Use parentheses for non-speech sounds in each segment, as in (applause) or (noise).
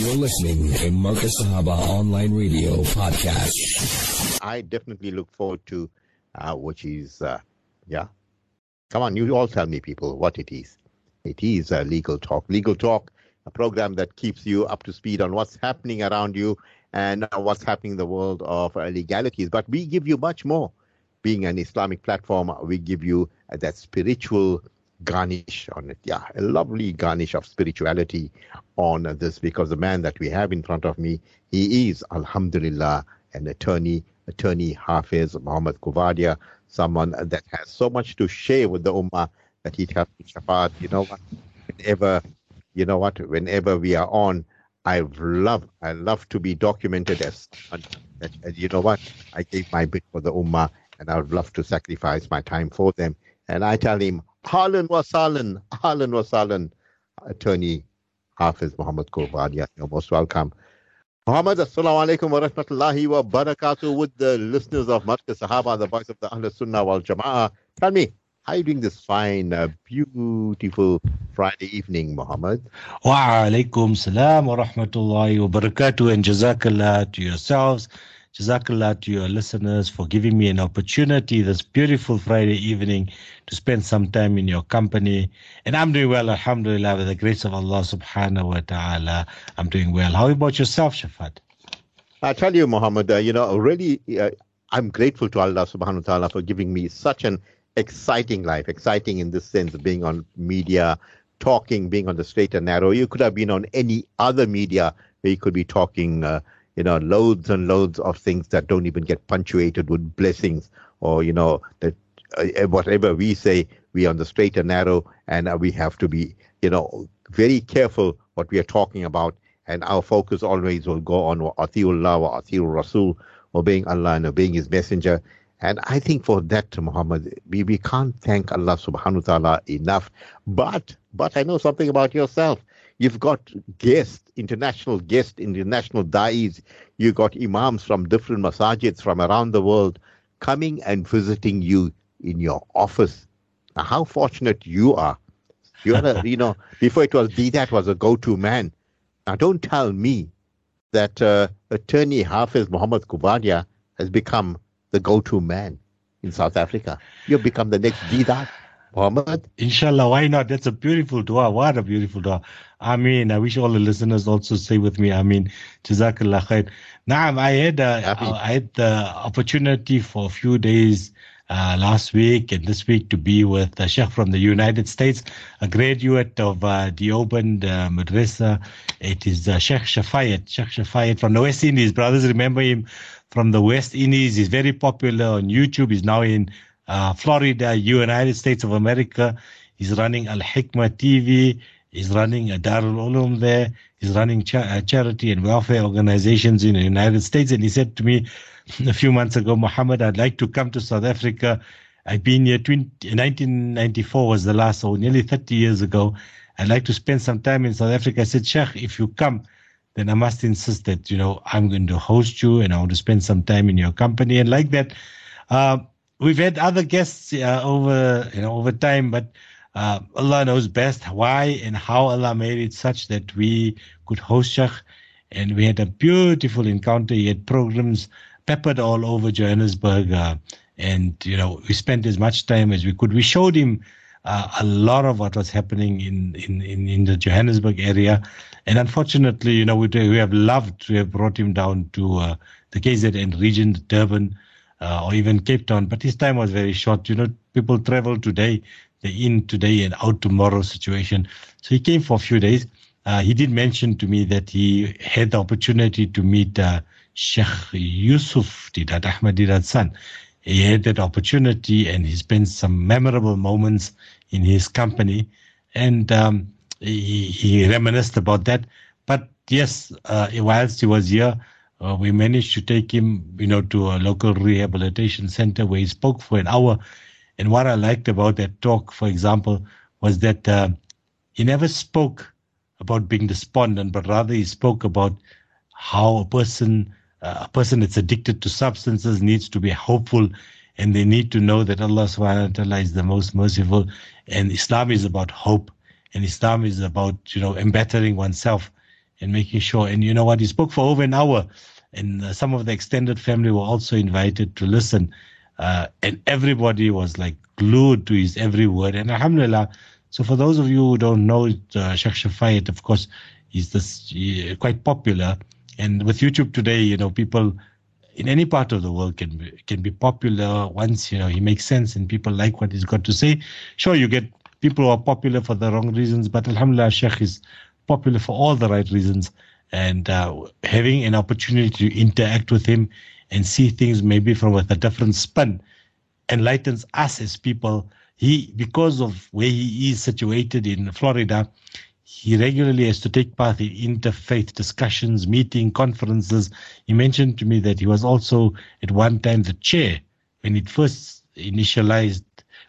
You're listening to Markaz Sahaba Online Radio Podcast. I definitely look forward to, uh, which is, uh, yeah. Come on, you all tell me, people, what it is. It is uh, Legal Talk. Legal Talk, a program that keeps you up to speed on what's happening around you and uh, what's happening in the world of uh, legalities. But we give you much more. Being an Islamic platform, we give you that spiritual garnish on it. Yeah, a lovely garnish of spirituality on this because the man that we have in front of me, he is, Alhamdulillah, an attorney, attorney Hafiz Muhammad Coovadia, someone that has so much to share with the Ummah that he tells me, Shafaat, you know what, whenever, you know what, whenever we are on, I love, I love to be documented as, you know what, I gave my bit for the Ummah and I would love to sacrifice my time for them. And I tell him, Harlan Wasalan, Harlan Wasalan, attorney Hafiz Muhammad Coovadia. You're most welcome. Muhammad, assalamu alaikum wa rahmatullahi wa barakatuh with the listeners of Markaz Sahaba, the voice of the Ahlul Sunnah wal Jama'ah. Tell me, how are you doing this fine, uh, beautiful Friday evening, Muhammad? Wa alaikum salam wa rahmatullahi wa barakatuh and jazakallah to yourselves Jazakallah to your listeners for giving me an opportunity this beautiful Friday evening to spend some time in your company. And I'm doing well, Alhamdulillah, with the grace of Allah subhanahu wa ta'ala. I'm doing well. How about yourself, Shafaat? I tell you, Muhammad, uh, you know, really, uh, I'm grateful to Allah subhanahu wa ta'ala for giving me such an exciting life, exciting in this sense being on media, talking, being on the straight and narrow. You could have been on any other media where you could be talking. Uh, you know, loads and loads of things that don't even get punctuated with blessings or, you know, that uh, whatever we say, we are on the straight and narrow, and uh, we have to be, you know, very careful what we are talking about. And our focus always will go on Atiullah wa Atiul Rasul, obeying Allah and obeying His Messenger. And I think for that, Muhammad, we, we can't thank Allah subhanahu wa ta'ala enough. But but I know something about yourself. You've got guests, international guests, international da'is. You've got imams from different masajids from around the world coming and visiting you in your office. Now, how fortunate you are. You are, (laughs) you know, before it was Deedat was a go-to man. Now, don't tell me that uh, attorney Hafiz Muhammad Coovadia has become the go-to man in South Africa. You've become the next Deedat. Muhammad? Inshallah, why not? That's a beautiful dua. What a beautiful dua. I mean, I wish all the listeners also say with me, I mean, Jazakallah khair. Naam, I had, uh, I had the opportunity for a few days uh, last week and this week to be with a Sheikh from the United States, a graduate of uh, the Open uh, Madrasa. It is uh, Sheikh Shafayat, Sheikh Shafayat from the West Indies. Brothers remember him from the West Indies. He's very popular on YouTube. He's now in uh, Florida, United States of America. He's running Al Hikmah TV. He's running a Darul Ulum there. He's running cha- uh, charity and welfare organizations in the United States. And he said to me (laughs) a few months ago, Muhammad, I'd like to come to South Africa. I've been here 20, 1994 was the last, so nearly 30 years ago. I'd like to spend some time in South Africa. I said, Sheikh, if you come, then I must insist that, you know, I'm going to host you and I want to spend some time in your company. And like that, uh, we've had other guests uh, over you know over time, but uh, Allah knows best why and how Allah made it such that we could host Sheikh, and we had a beautiful encounter. He had programs peppered all over Johannesburg, uh, and you know we spent as much time as we could. We showed him. Uh, a lot of what was happening in, in, in, in, the Johannesburg area. And unfortunately, you know, we, we have loved to have brought him down to uh, the KZN region, Durban, uh, or even Cape Town. But his time was very short. You know, people travel today, they're in today and out tomorrow situation. So he came for a few days. Uh, he did mention to me that he had the opportunity to meet uh, Sheikh Yusuf Deedat Ahmed Deedat's son. He had that opportunity and he spent some memorable moments in his company. And um, he, he reminisced about that. But yes, uh, whilst he was here, uh, we managed to take him, you know, to a local rehabilitation center where he spoke for an hour. And what I liked about that talk, for example, was that uh, he never spoke about being despondent, but rather he spoke about how a person, uh, a person that's addicted to substances needs to be hopeful and they need to know that Allah subhanahu wa ta'ala is the most merciful. And Islam is about hope and Islam is about, you know, embettering oneself and making sure. And you know what? He spoke for over an hour, and uh, some of the extended family were also invited to listen. Uh, and everybody was like glued to his every word. And alhamdulillah, so for those of you who don't know uh, Sheikh Shafayat, of course, he's this quite popular. And with YouTube today, you know, people in any part of the world can be, can be popular once you know he makes sense and people like what he's got to say. Sure, you get people who are popular for the wrong reasons, but Alhamdulillah, Sheikh is popular for all the right reasons. And uh, having an opportunity to interact with him and see things maybe from a different spin enlightens us as people. He, because of where he is situated in Florida, he regularly has to take part in interfaith discussions, meeting, conferences. He mentioned to me that he was also at one time the chair when it first initialized,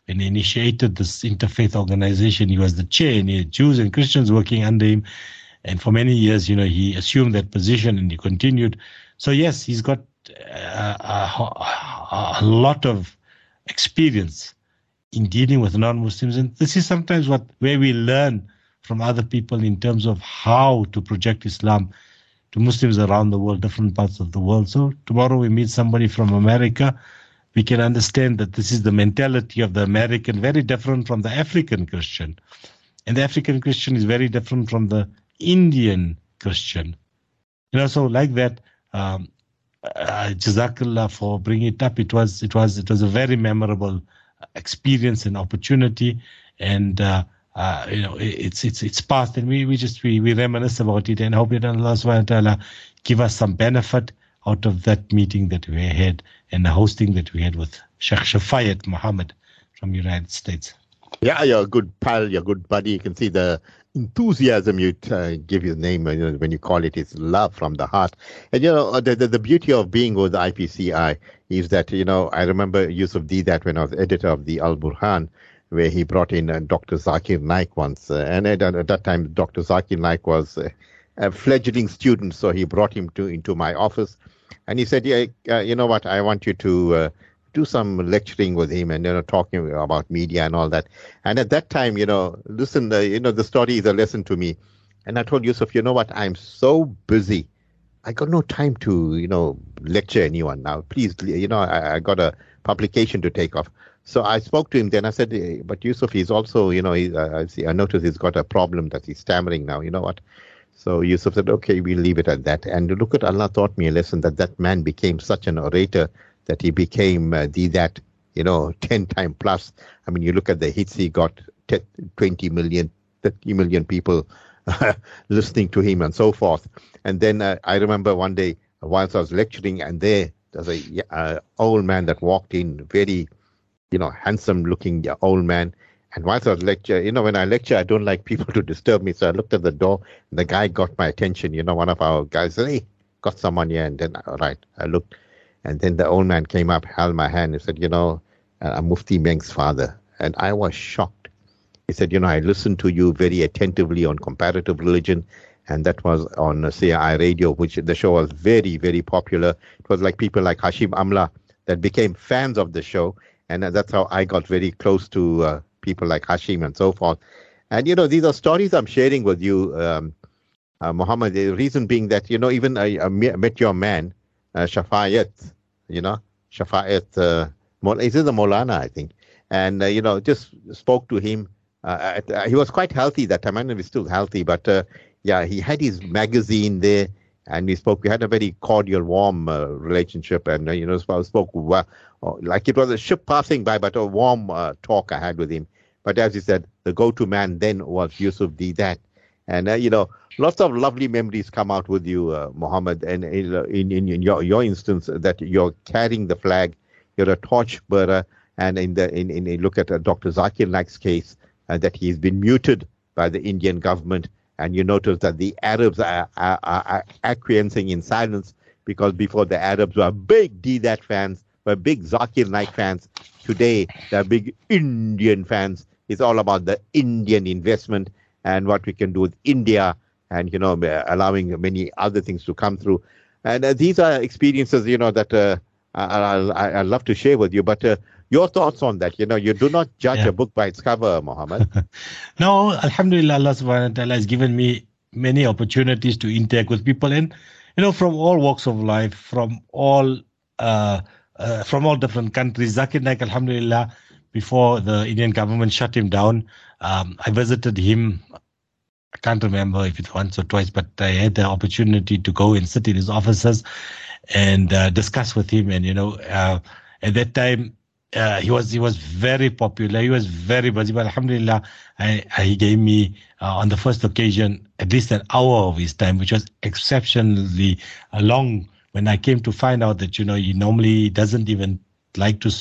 when he initiated this interfaith organization. He was the chair, and he had Jews and Christians working under him. And for many years, you know, he assumed that position and he continued. So yes, he's got uh, a, a lot of experience in dealing with non-Muslims, and this is sometimes what where we learn from other people in terms of how to project Islam to Muslims around the world, different parts of the world. So tomorrow we meet somebody from America, we can understand that this is the mentality of the American, very different from the African Christian. And the African Christian is very different from the Indian Christian. You know, so like that, um, uh, Jazakallah for bringing it up. It was, it was, it was a very memorable experience and opportunity. And, uh, uh, you know, it's it's it's past, and we, we just we, we reminisce about it, and hope that Allah Subhanahu wa Taala give us some benefit out of that meeting that we had and the hosting that we had with Sheikh Shafayat Muhammad from United States. Yeah, you're a good pal, you're a good buddy. You can see the enthusiasm you uh, give your name you know, when you call it is love from the heart. And you know the, the, the beauty of being with IPCI is that you know I remember Yusuf that when I was editor of the Al Burhan where he brought in uh, Dr. Zakir Naik once. Uh, and at, at, that time, Dr. Zakir Naik was uh, a fledgling student, so he brought him to into my office, and he said, "Yeah, uh, you know what? I want you to." Uh, do some lecturing with him and you know talking about media and all that and at that time you know listen you know the story is a lesson to me and i told yusuf you know what i'm so busy i got no time to you know lecture anyone now please you know i, I got a publication to take off so I spoke to him then. I said, eh, but Yusuf, he's also, you know, he, uh, I see, I noticed he's got a problem that he's stammering now. You know what? So Yusuf said, okay, we'll leave it at that. And look at Allah taught me a lesson that that man became such an orator that he became uh, the that, you know, (laughs) 10 time plus. I mean, you look at the hits he got, 20 million, 30 million people (laughs) listening to him and so forth. And then uh, I remember one day, whilst I was lecturing, and there, there's a uh, old man that walked in, very you know, handsome looking old man. And whilst I was lecture, you know, when I lecture, I don't like people (laughs) to disturb me. So I looked at the door and the guy got my attention. You know, one of our guys said, Hey, got someone here. And then, all right, I looked. And then the old man came up, held my hand, and said, You know, uh, I'm Mufti Menk's father. And I was shocked. He said, You know, I listened to you very attentively on comparative religion. And that was on CI radio, which the show was very, very popular. It was like people like Hashim Amla that became fans of the show and that's how I got very close to uh, people like Hashim and so forth. And you know, these are stories I'm sharing with you, um, uh, Muhammad. The reason being that you know, even I, I met your man, uh, Shafayat. You know, Shafayat. Uh, is it the Molana? I think. And uh, you know, just spoke to him. Uh, uh, he was quite healthy that time. I know he's still healthy, but uh, yeah, he had his magazine there and we spoke. We had a very cordial, warm uh, relationship, and uh, you know, spoke well, like it was a ship passing by, but a warm uh, talk I had with him. But as you said, the go-to man then was Yusuf Deedat, and uh, you know, lots of lovely memories come out with you, uh, Muhammad. And in, in, in your your instance, that you're carrying the flag, you're a torch bearer, and in the in, in, look at uh, Dr. Zakir Naik's case, that he's been muted by the Indian government and you notice that the Arabs are, are, are acquiescing in silence because before the Arabs were big Deedat fans, were big Zakir Naik fans. Today, they're big Indian fans. It's all about the Indian investment and what we can do with India and, you know, allowing many other things to come through. And uh, these are experiences, you know, that uh, I, I, I love to share with you. But uh, your thoughts on that? You know, you do not judge yeah. a book by its cover, Muhammad. (laughs) no, Alhamdulillah, Allah subhanahu wa ta'ala has given me many opportunities to interact with people and you know from all walks of life, from all uh, uh, from all different countries. Zakir Naik, Alhamdulillah, before the Indian government shut him down, um, I visited him. I can't remember if it's once or twice, but I had the opportunity to go and sit in his offices and uh, discuss with him. And you know, uh, at that time, uh, he was he was very popular. He was very busy, but Alhamdulillah, I, I, he gave me uh, on the first occasion at least an hour of his time, which was exceptionally long. When I came to find out that you know he normally doesn't even like to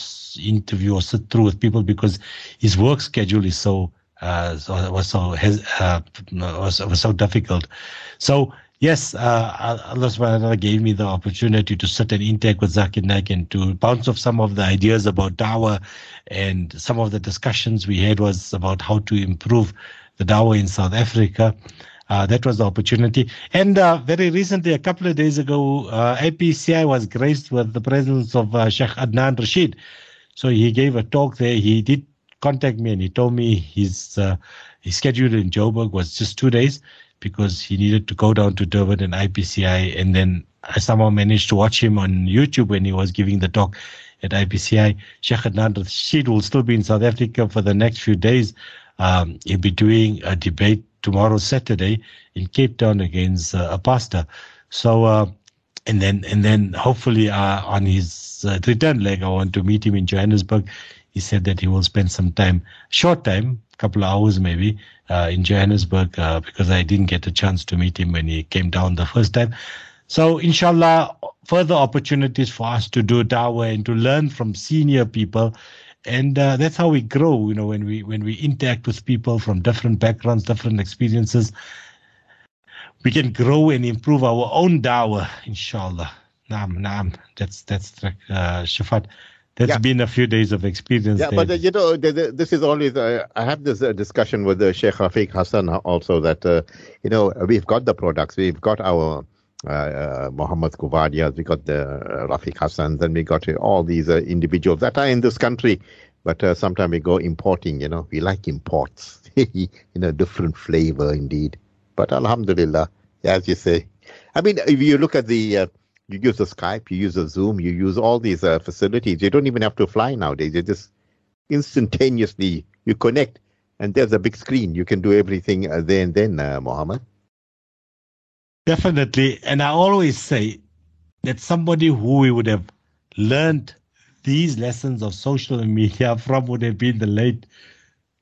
interview or sit through with people because his work schedule is so uh, so was so has, uh, was, was so difficult. So yes, uh, Allah subhanahu gave me the opportunity to sit and interact with Zakir Naik and to bounce off some of the ideas about dawah and some of the discussions we had was about how to improve the dawah in South Africa. Uh, that was the opportunity. And uh, very recently, a couple of days ago, uh, IPCI was graced with the presence of uh, Sheikh Adnan Rashid. So he gave a talk there. He did contact me and he told me his, uh, his schedule in Joburg was just two days because he needed to go down to Durban and IPCI. And then I somehow managed to watch him on YouTube when he was giving the talk at IPCI. Sheikh Adnan Rashid will still be in South Africa for the next few days. Um, he'll be doing a debate tomorrow, Saturday, in Cape Town against uh, a pastor. So, uh, and then and then hopefully uh, on his uh, return leg, I want to meet him in Johannesburg. He said that he will spend some time, short time, couple of hours maybe, uh, in Johannesburg uh, because I didn't get a chance to meet him when he came down the first time. So, inshallah, further opportunities for us to do dawah and to learn from senior people. And uh, that's how we grow, you know, when we when we interact with people from different backgrounds, different experiences, we can grow and improve our own dawah, inshallah. Naam, naam. That's that's uh, Shafaat. It's yeah. been a few days of experience. Yeah, but uh, you know, this is always. Uh, I have this uh, discussion with uh, Sheikh Rafiq Hassan also that uh, you know we've got the products, we've got our uh, Muhammad Coovadias, we got the uh, Rafiq Hassan, then we got all these individuals that are in this country, but sometimes we go importing. You know, we like imports. (laughs) you know, different flavor indeed. But Alhamdulillah, as you say, I mean, if you look at the you use the Skype, you use the Zoom, you use all these uh, facilities. You don't even have to fly nowadays. You just instantaneously you connect, and there's a big screen. You can do everything uh, there and then, uh, Mohammed. Definitely, and I always say that somebody who we would have learned these lessons of social media (laughs) from would have been the late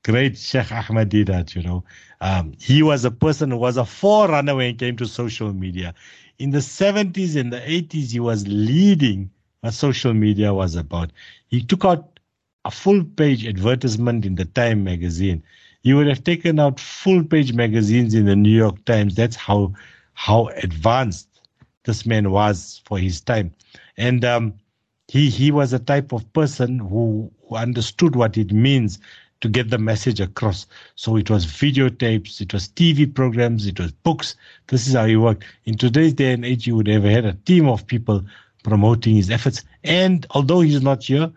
great Sheikh Ahmed Deedat, you know. Um, he was a person who was a forerunner when it came to social media in the 70s and the 80s, he was leading what social media was about. He took out a full page advertisement in the Time magazine. He would have taken out full page magazines in the New York Times. That's how how advanced this man was for his time. And um, he he was a type of person who, who understood what it means to get the message across. So it was videotapes, it was TV programs, it was books. This is how he worked. In today's day and age, you would have had a team of people promoting his efforts. And although he's not here,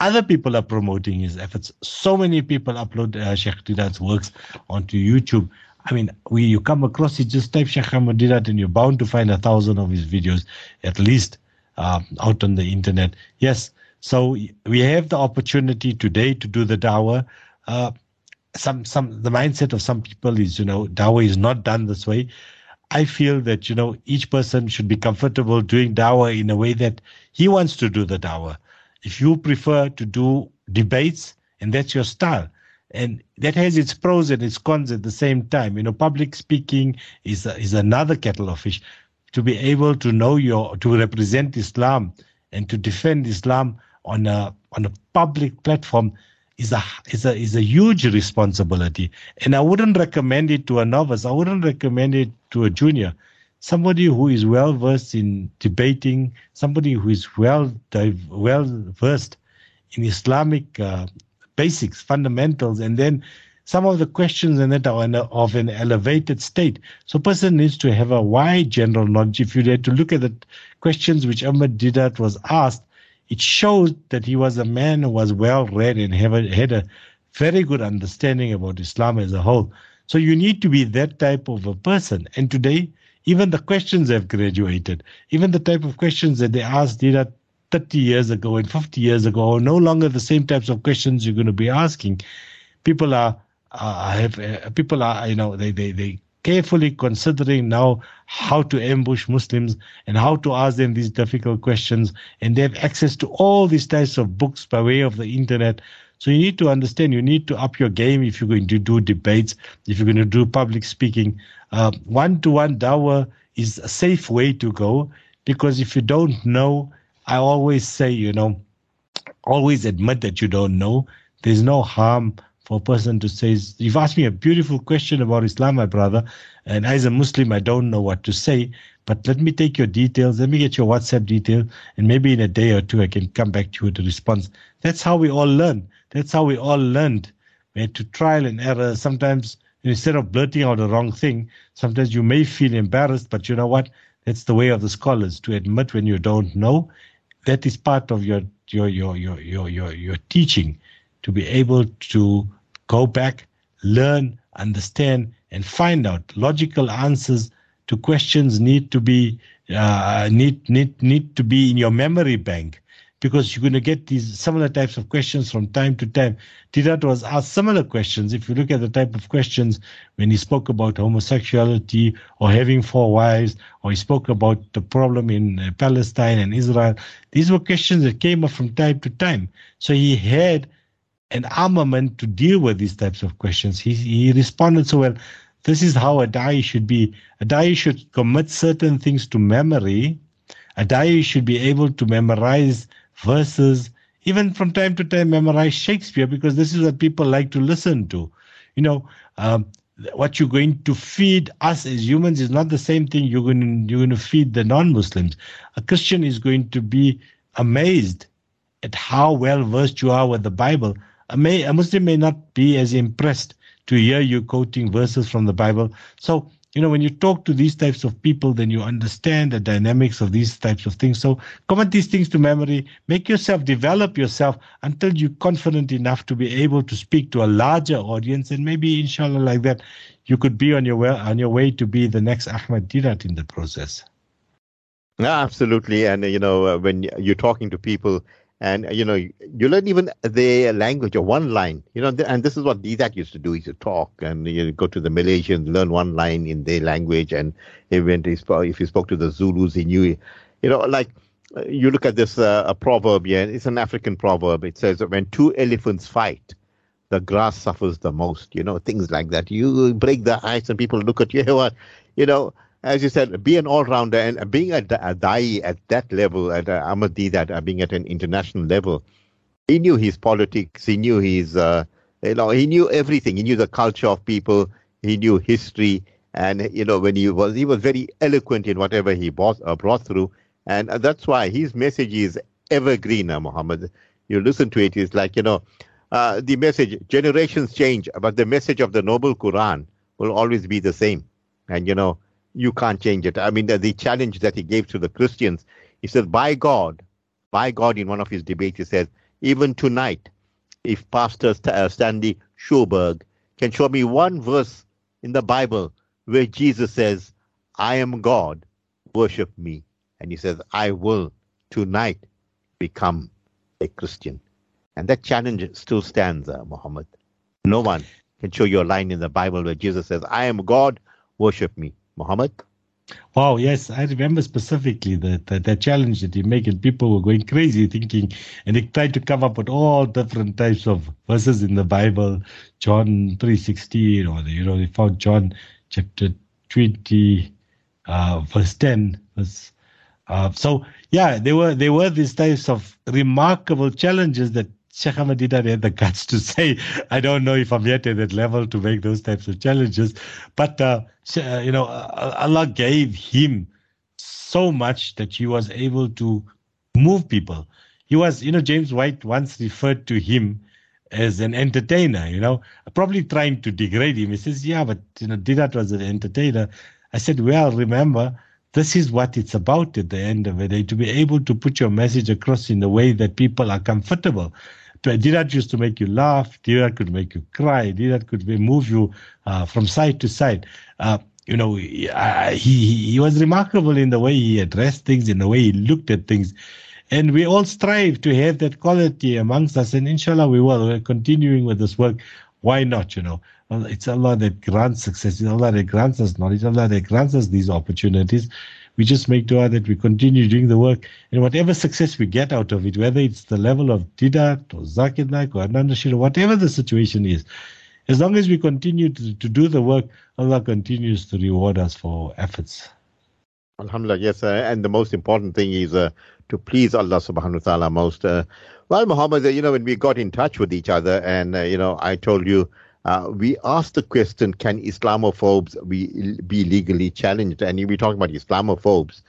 other people are promoting his efforts. So many people upload uh, Sheikh Deedat's works onto YouTube. I mean, we you come across it, just type Sheikh Deedat and you're bound to find a thousand of his videos at least uh, out on the internet. Yes, so we have the opportunity today to do the dawah. Uh, some some the mindset of some people is you know dawah is not done this way. I feel that you know each person should be comfortable doing dawah in a way that he wants to do the dawah. If you prefer to do debates and that's your style, and that has its pros and its cons at the same time. You know, public speaking is is another kettle of fish. To be able to know your to represent Islam and to defend Islam on a on a public platform is a is a is a huge responsibility. And I wouldn't recommend it to a novice. I wouldn't recommend it to a junior. Somebody who is well versed in debating, somebody who is well well versed in Islamic uh, basics, fundamentals, and then some of the questions in it are of an elevated state. So, person needs to have a wide general knowledge. If you had to look at the questions which Ahmed Deedat was asked, it showed that he was a man who was well read and had a very good understanding about Islam as a whole. So you need to be that type of a person. And today, even the questions have graduated. Even the type of questions that they asked Deedat 30 years ago and 50 years ago are no longer the same types of questions you're going to be asking. People are, uh, have, uh, people are, you know, they, they, they carefully considering now how to ambush Muslims and how to ask them these difficult questions. And they have access to all these types of books by way of the internet. So you need to understand, you need to up your game if you're going to do debates, if you're going to do public speaking. Uh, one to one dawah is a safe way to go because if you don't know, I always say, you know, always admit that you don't know. There's no harm for a person to say, You've asked me a beautiful question about Islam, my brother, and as a Muslim, I don't know what to say. But let me take your details. Let me get your WhatsApp detail, and maybe in a day or two, I can come back to you with a response. That's how we all learn. That's how we all learned. We had to trial and error. Sometimes, instead of blurting out the wrong thing, sometimes you may feel embarrassed, but you know what? That's the way of the scholars to admit when you don't know. That is part of your your your your your your, your teaching to be able to go back, learn, understand, and find out logical answers to questions need to be uh, need need need to be in your memory bank because you're going to get these similar types of questions from time to time. Deedat was asked similar questions. If you look at the type of questions when he spoke about homosexuality or having four wives, or he spoke about the problem in uh, Palestine and Israel, these were questions that came up from time to time. So he had an armament to deal with these types of questions. He, he responded so well. This is how a da'i should be. A da'i should commit certain things to memory. A da'i should be able to memorize verses, even from time to time memorize Shakespeare, because this is what people like to listen to. You know, um, what you're going to feed us as humans is not the same thing you're going to, you're going to feed the non-Muslims. A Christian is going to be amazed at how well versed you are with the Bible a, may, a Muslim may not be as impressed to hear you quoting verses from the Bible. So, you know, when you talk to these types of people, then you understand the dynamics of these types of things. So commit these things to memory, make yourself develop yourself until you're confident enough to be able to speak to a larger audience. And maybe inshallah like that, you could be on your way on your way to be the next Ahmad Deedat in the process. Yeah, absolutely. And you know, uh, when you're talking to people and you know you learn even their language or one line you know and this is what Deedat used to do. Is to talk and you know, go to the Malaysians learn one line in their language. And even if he spoke to the Zulus he knew you know like uh, you look at this uh, a proverb yeah it's an African proverb. It says that when two elephants fight the grass suffers the most you know things like that. You break the ice and people look at you (laughs) you know as you said, be an all-rounder and being a, a da'i at that level, at uh, Ahmad Deedat, uh, being at an international level, he knew his politics, he knew his, uh, you know, he knew everything. He knew the culture of people, he knew history, and you know, when he was, he was very eloquent in whatever he brought, uh, brought through, and uh, that's why his message is evergreen, uh, Muhammad. You listen to it, it's like you know, uh, the message. Generations change, but the message of the noble Quran will always be the same, and you know you can't change it. I mean, the, the, challenge that he gave to the Christians, he says, by God, by God, in one of his debates, he says, even tonight, if Pastor St- uh, Stanley Sjoberg can show me one verse in the Bible where Jesus says, I am God, worship me. And he says, I will tonight become a Christian. And that challenge still stands, uh, Muhammad. No one can show you a line in the Bible where Jesus says, I am God, worship me. Muhammad? Wow, yes, I remember specifically that, that that challenge that you make, and people were going crazy thinking, and they tried to come up with all different types of verses in the Bible, John three sixteen, or you know they found John chapter twenty, uh, verse ten. Verse, uh, so yeah, there were there were these types of remarkable challenges that Sheikh Ahmed Deedat had the guts to (laughs) say, I don't know if I'm yet at that level to make those types of challenges. But, uh, uh you know, uh, Allah gave him so much that he was able to move people. He was, you know, James White once referred to him as an entertainer, you know, probably trying to degrade him. He says, yeah, but, you know, Deedat was an entertainer. I said, well, remember, this is what it's about at the end of the day to be able to put your message across in a way that people are comfortable Deedat used to make you laugh. Deedat could make you cry. Deedat could move you uh, from side to side. Uh, you know, he, he was remarkable in the way he addressed things, in the way he looked at things. And we all strive to have that quality amongst us. And inshallah, we will. We're continuing with this work. Why not? You know, it's Allah that grants success. It's Allah that grants us knowledge. It's Allah that grants us these opportunities. We just make dua that we continue doing the work. And whatever success we get out of it, whether it's the level of Deedat or Zakir Naik or Adnan Rashid, whatever the situation is, as long as we continue to, to do the work, Allah continues to reward us for our efforts. Alhamdulillah, yes. Uh, and the most important thing is uh, to please Allah subhanahu wa ta'ala most. Uh, well, Muhammad, uh, you know, when we got in touch with each other, and, uh, you know, I told you, uh, we asked the question can Islamophobes be, be legally challenged? And we talk about Islamophobes.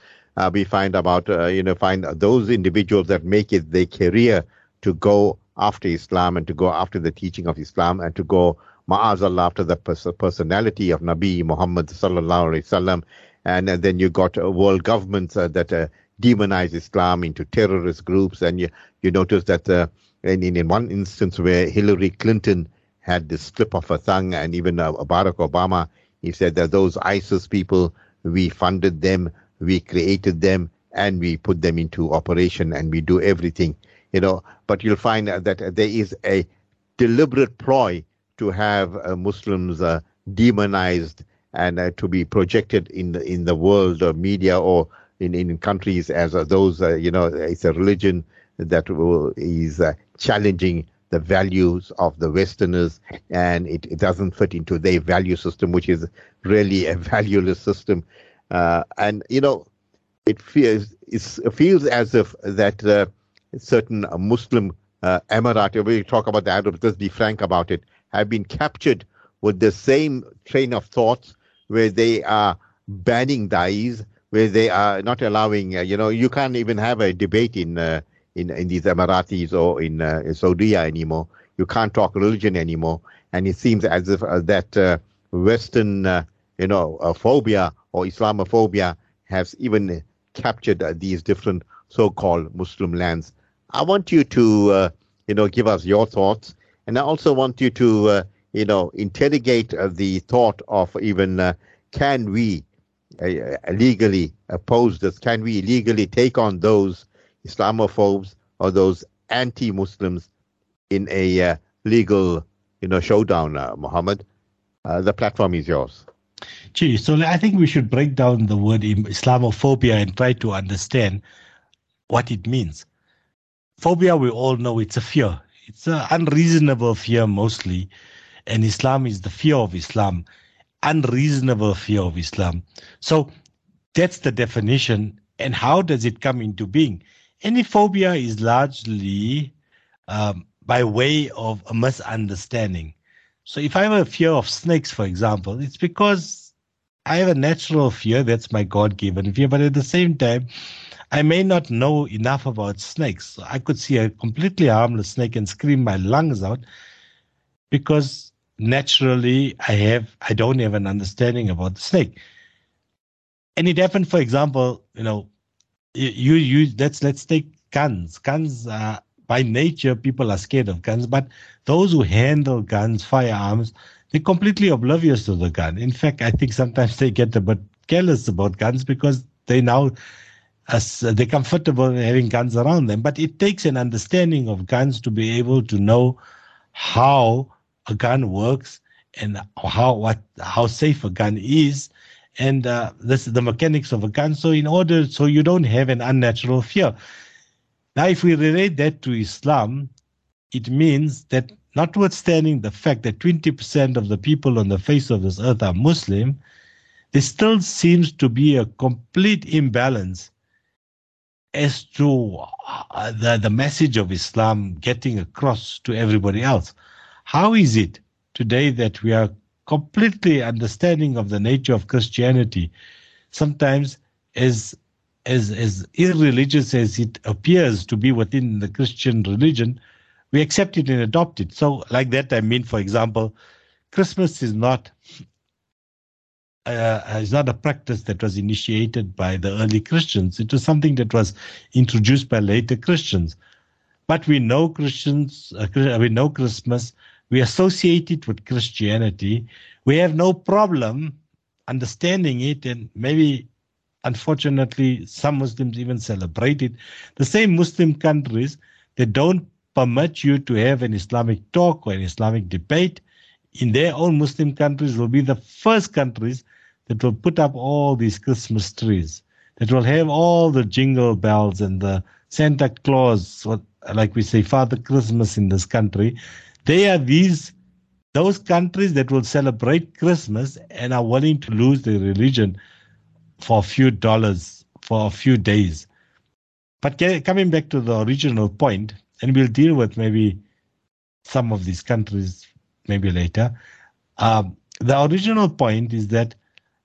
we find about, you know, find those individuals that make it their career to go after Islam and to go after the teaching of Islam and to go ma'azallah after the pers- personality of Nabi Muhammad sallallahu alaihi wasallam. And, and, then you got uh, world governments uh, that uh, demonize Islam into terrorist groups. And you, you notice that uh, in, in one instance where Hillary Clinton had this slip of a tongue and even uh, Barack Obama, he said that those ISIS people, we funded them, we created them, and we put them into operation and we do everything you know, but you'll find that there is a deliberate ploy to have uh, Muslims uh, demonized and uh, to be projected in the in the world of media or in, in countries as uh, those uh, you know it's a religion that will, is uh, challenging the values of the Westerners and it, it doesn't fit into their value system, which is really a (laughs) valueless system. and you know, it feels it feels as if that certain Muslim uh, Emirati, we talk about the Arabs, let's be frank about it, have been captured with the same train of thoughts where they are banning dais, where they are not allowing, uh, you know, you can't even have a debate in uh, in, in these Emiratis or in, uh, in Saudi anymore. You can't talk religion anymore. And it seems as if uh, that uh, Western, uh, you know, phobia or Islamophobia has even captured these different so-called Muslim lands. I want you to, uh, you know, give us your thoughts, and I also want you to, uh, you know, interrogate uh, the thought of even uh, can we uh, legally oppose this? Can we legally take on those Islamophobes or those anti-Muslims in a uh, legal, you know, showdown, Muhammad? the platform is yours. Gee, so I think we should break down the word Islamophobia and try to understand what it means. Phobia, we all know it's a fear. It's an unreasonable fear mostly. And Islam is the fear of Islam, unreasonable fear of Islam. So that's the definition. And how does it come into being? Any phobia is largely um, by way of a misunderstanding. So if I have a fear of snakes, for example, it's because I have a natural fear. That's my God given fear. But at the same time, I may not know enough about snakes. So I could see a completely harmless snake and scream my lungs out because naturally I have I don't have an understanding about the snake. And it happened, for example, you know, you you let's let's take guns. Guns are by nature people are scared of guns, but those who handle guns, firearms, they're completely oblivious to the gun. In fact, I think sometimes they get a bit careless about guns because they now as they're comfortable having guns around them. But it takes an understanding of guns to be able to know how a gun works and how what how safe a gun is, and uh, this is the mechanics of a gun. So in order so you don't have an unnatural fear. Now, if we relate that to Islam, it means that notwithstanding the fact that 20% of the people on the face of this earth are Muslim, there still seems to be a complete imbalance as to uh, the, the message of Islam getting across to everybody else. How is it today that we are completely understanding of the nature of Christianity, sometimes as as as irreligious as it appears to be within the Christian religion, we accept it and adopt it. So, like that, I mean, for example, Christmas is not uh, is not a practice that was initiated by the early Christians. It was something that was introduced by later Christians. but we know Christians, uh, we know Christmas, we associate it with Christianity. We have no problem understanding it, and maybe, unfortunately, some Muslims even celebrate it. The same Muslim countries, they don't permit you to have an Islamic talk or an Islamic debate. In their own Muslim countries, will be the first countries that will put up all these Christmas trees, that will have all the jingle bells and the Santa Claus, like we say, Father Christmas in this country. They are these those countries that will celebrate Christmas and are willing to lose their religion for a few dollars for a few days. But coming back to the original point, and we'll deal with maybe some of these countries maybe later. Um, the original point is that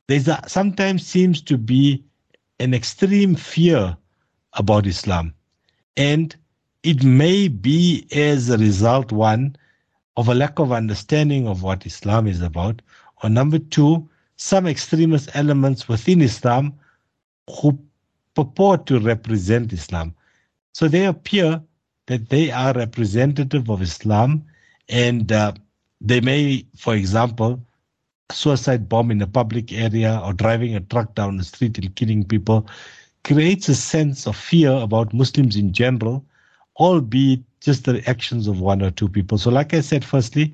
there's a, sometimes seems to be an extreme fear about Islam, and it may be as a result one of a lack of understanding of what Islam is about, or number two, some extremist elements within Islam who purport to represent Islam. So they appear that they are representative of Islam and uh, they may, for example, suicide bomb in a public area or driving a truck down the street and killing people creates a sense of fear about Muslims in general, albeit just the actions of one or two people. So, like I said, firstly,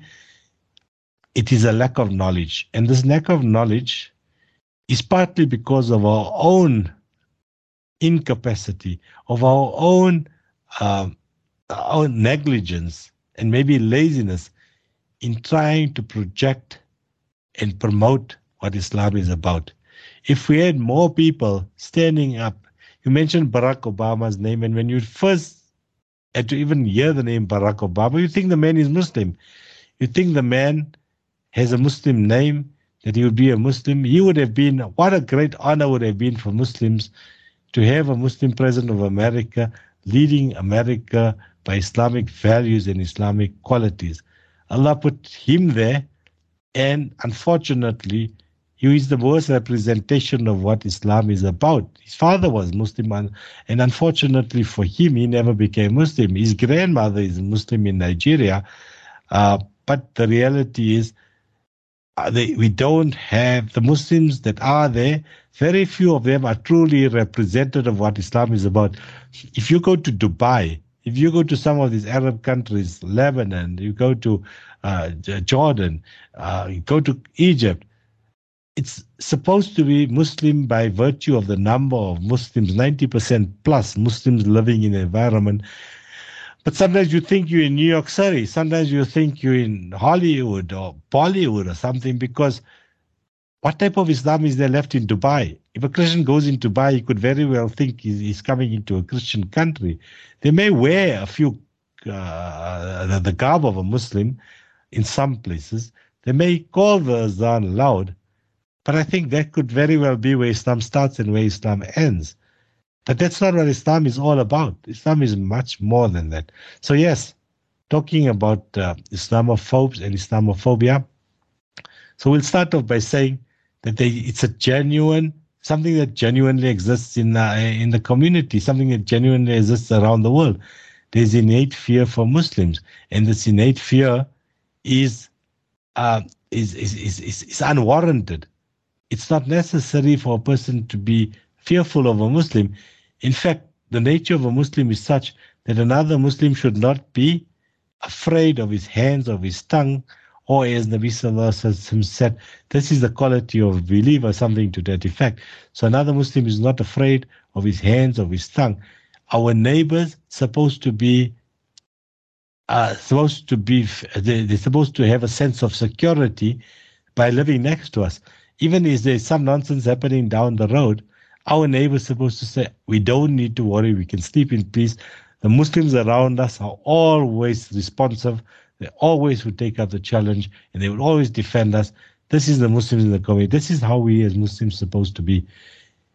it is a lack of knowledge. And this lack of knowledge is partly because of our own incapacity, of our own, uh, our own negligence, and maybe laziness in trying to project and promote what Islam is about. If we had more people standing up, you mentioned Barack Obama's name, and when you first had to even hear the name Barack Obama, you think the man is Muslim. You think the man has a Muslim name, that he would be a Muslim. He would have been, what a great honor would have been for Muslims to have a Muslim president of America leading America by Islamic values and Islamic qualities. Allah put him there and unfortunately, he is the worst representation of what Islam is about. His father was Muslim, and unfortunately for him, he never became Muslim. His grandmother is Muslim in Nigeria, uh, but the reality is, uh, they, we don't have the Muslims that are there. Very few of them are truly representative of what Islam is about. If you go to Dubai, if you go to some of these Arab countries, Lebanon, you go to uh, Jordan, uh, you go to Egypt, it's supposed to be Muslim by virtue of the number of Muslims, 90% plus Muslims living in the environment. But sometimes you think you're in New York City, sometimes you think you're in Hollywood or Bollywood or something because what type of Islam is there left in Dubai? If a Christian goes in Dubai, he could very well think he's, coming into a Christian country. They may wear a few, uh, the, the garb of a Muslim, in some places. They may call the azan loud, but I think that could very well be where Islam starts and where Islam ends. But that's not what Islam is all about. Islam is much more than that. So, yes, talking about uh, Islamophobes and Islamophobia. So, we'll start off by saying that they, it's a genuine, something that genuinely exists in, uh, in the community, something that genuinely exists around the world. There's innate fear for Muslims, and this innate fear is, uh, is, is, is, is, is unwarranted. It's not necessary for a person to be fearful of a Muslim. In fact, the nature of a Muslim is such that another Muslim should not be afraid of his hands, of his tongue, or as Nabi Sallallahu said, this is the quality of a believer, something to that effect. So another Muslim is not afraid of his hands, of his tongue. Our neighbors supposed to be are supposed to be they're supposed to have a sense of security by living next to us. Even if there's some nonsense happening down the road, our neighbor's supposed to say, We don't need to worry, we can sleep in peace. The Muslims around us are always responsive. They always would take up the challenge and they would always defend us. This is the Muslims in the community. This is how we as Muslims supposed to be.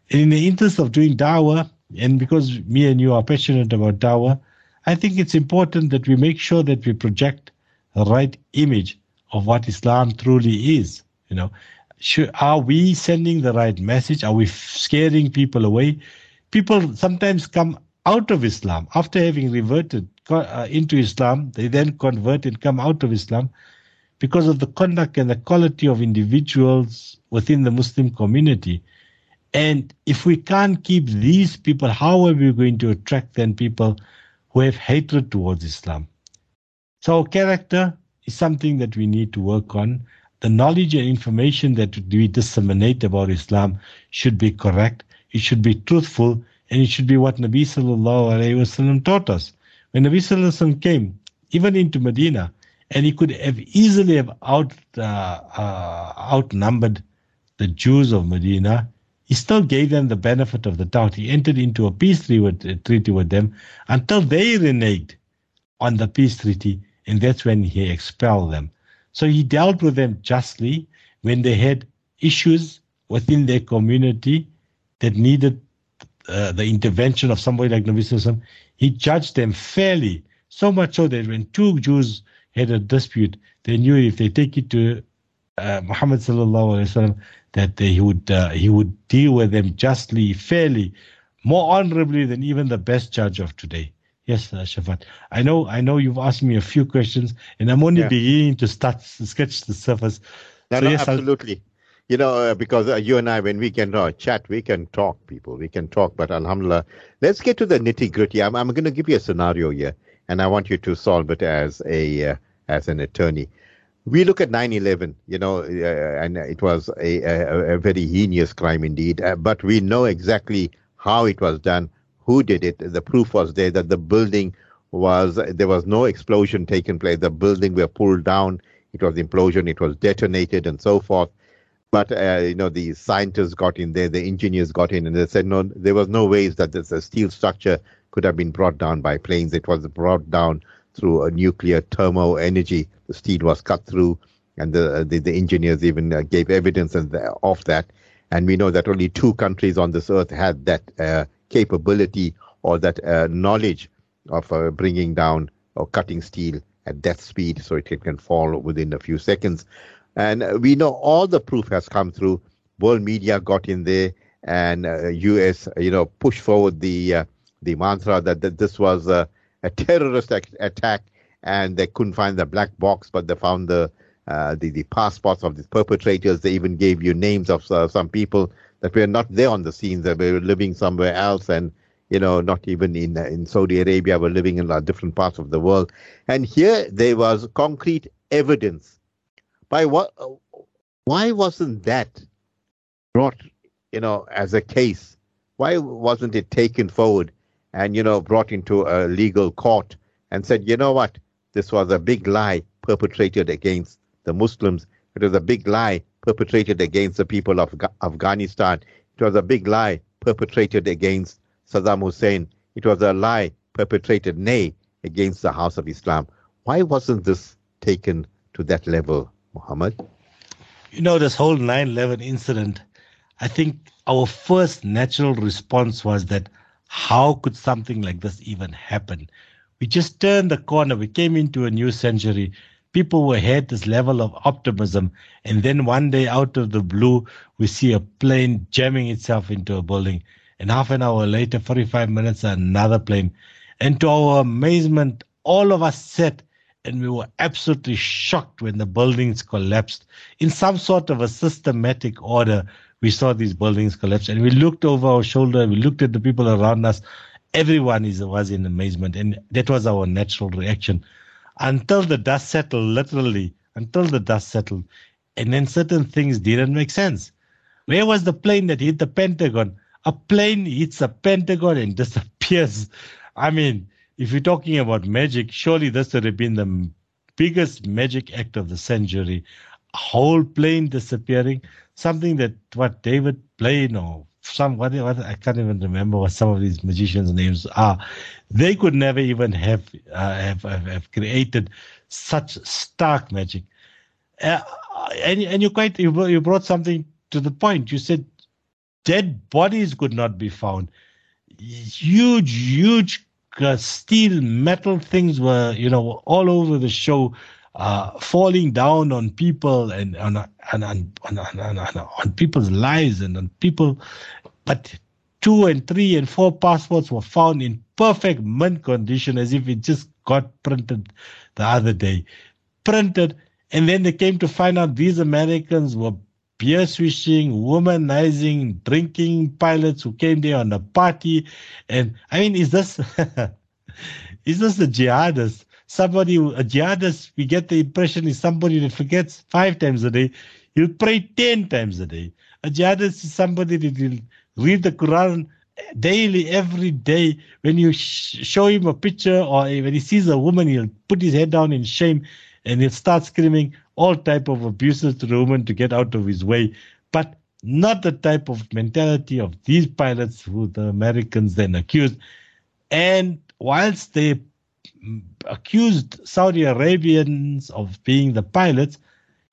in the interest of doing dawah, and because me and you are passionate about dawah, I think it's important that we make sure that we project the right image of what Islam truly is. You know, should, are we sending the right message? Are we scaring people away? People sometimes come out of Islam. After having reverted uh, into Islam, they then convert and come out of Islam because of the conduct and the quality of individuals within the Muslim community. And if we can't keep these people, how are we going to attract then people who have hatred towards Islam? So character is something that we need to work on. The knowledge and information that we disseminate about Islam should be correct. It should be truthful and it should be what Nabi sallallahu wasallam taught us. When Nabi sallallahu wasallam came, even into Medina, and he could have easily have out uh, uh, outnumbered the Jews of Medina, he still gave them the benefit of the doubt. He entered into a peace treaty with them until they reneged on the peace treaty, and that's when he expelled them. So he dealt with them justly when they had issues within their community that needed uh, the intervention of somebody like Sallam, he judged them fairly, so much so that when two Jews had a dispute, they knew if they take it to uh, Muhammad sallallahu alaihi wasallam that they, he would uh, he would deal with them justly, fairly, more honorably than even the best judge of today. Yes, uh, Shafaat. I know I know you've asked me a few questions, and I'm only yeah. beginning to start to sketch the surface. No, so no, yes, absolutely. I'll, you know, uh, because uh, you and I, when we can uh, chat, we can talk, people. We can talk, but Alhamdulillah, let's get to the nitty gritty. I'm, I'm going to give you a scenario here, and I want you to solve it as a uh, as an attorney. We look at 9/11, you know, uh, and it was a, a, a, very heinous crime indeed. Uh, but we know exactly how it was done, who did it. The proof was there that the building was there was no explosion taking place. The building were pulled down. It was implosion. It was detonated, and so forth but uh, you know the scientists got in there, the engineers got in, and they said no, there was no ways that this steel structure could have been brought down by planes. It was brought down through a nuclear thermo energy. The steel was cut through, and the the, the engineers even uh, gave evidence of that. And we know that only two countries on this earth had that uh, capability or that uh, knowledge of uh, bringing down or cutting steel at that speed so it can fall within a few seconds. And we know all the proof has come through. World media got in there, and uh, U.S. you know pushed forward the uh, the mantra that, that this was a, a terrorist attack, and they couldn't find the black box, but they found the uh, the, the passports of the perpetrators. They even gave you names of uh, some people that we're not there on the scene, that we were living somewhere else, and you know, not even in in Saudi Arabia, we're living in different parts of the world. And here there was concrete evidence by what? Why wasn't that brought, you know, as a case? Why wasn't it taken forward and you know brought into a legal court and said, you know what, this was a big lie perpetrated against the Muslims. It was a big lie perpetrated against the people of Afghanistan. It was a big lie perpetrated against Saddam Hussein. It was a lie perpetrated, nay, against the House of Islam. Why wasn't this taken to that level? Muhammad? You know, this whole 9 11 incident, I think our first natural response was that how could something like this even happen? We just turned the corner. We came into a new century. People were had this level of optimism. And then one day, out of the blue, we see a plane jamming itself into a building. And half an hour later, 45 minutes, another plane. And to our amazement, all of us sat and we were absolutely shocked when the buildings collapsed. In some sort of a systematic order, we saw these buildings collapse, and we looked over our shoulder, we looked at the people around us. Everyone is, was in amazement, and that was our natural reaction until the dust settled, literally, until the dust settled. And then certain things didn't make sense. Where was the plane that hit the Pentagon? A plane hits a Pentagon and (laughs) disappears. I mean, if you're talking about magic, surely this would have been the biggest magic act of the century. A whole plane disappearing, something that what David Blaine or some what, what I can't even remember what some of these magicians' names are. They could never even have uh, have, have, have created such stark magic. Uh, and and you quite you, you brought something to the point. You said dead bodies could not be found. Huge, huge uh, steel metal things were you know all over the show uh, falling down on people and on on, on, on, on, on people's lives and on people but two and three and four passports were found in perfect mint condition as if it just got printed the other day. Printed. And then they came to find out these Americans were beer swishing, womanizing, drinking pilots who came there on a party. And I mean, is this (laughs) is this a jihadist? Somebody, who a jihadist, we get the impression is somebody that forgets five times a day. He'll pray ten times a day. A jihadist is somebody that will read the Quran daily, every day. When you sh- show him a picture or when he sees a woman, he'll put his head down in shame and he'll start screaming all type of abuses to the woman to get out of his way. But not the type of mentality of these pilots who the Americans then accused. And whilst they accused Saudi Arabians of being the pilots,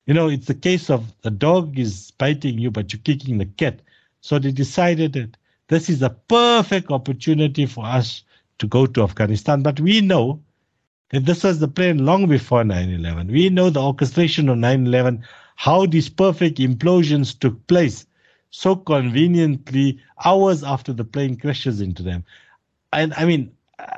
you know, it's the case of the dog is biting you, but you're kicking the cat. So they decided that this is a perfect opportunity for us to go to Afghanistan. But we know that this was the plan long before 9 11. We know the orchestration of 9 11, how these perfect implosions took place so conveniently hours after the plane crashes into them. And I mean,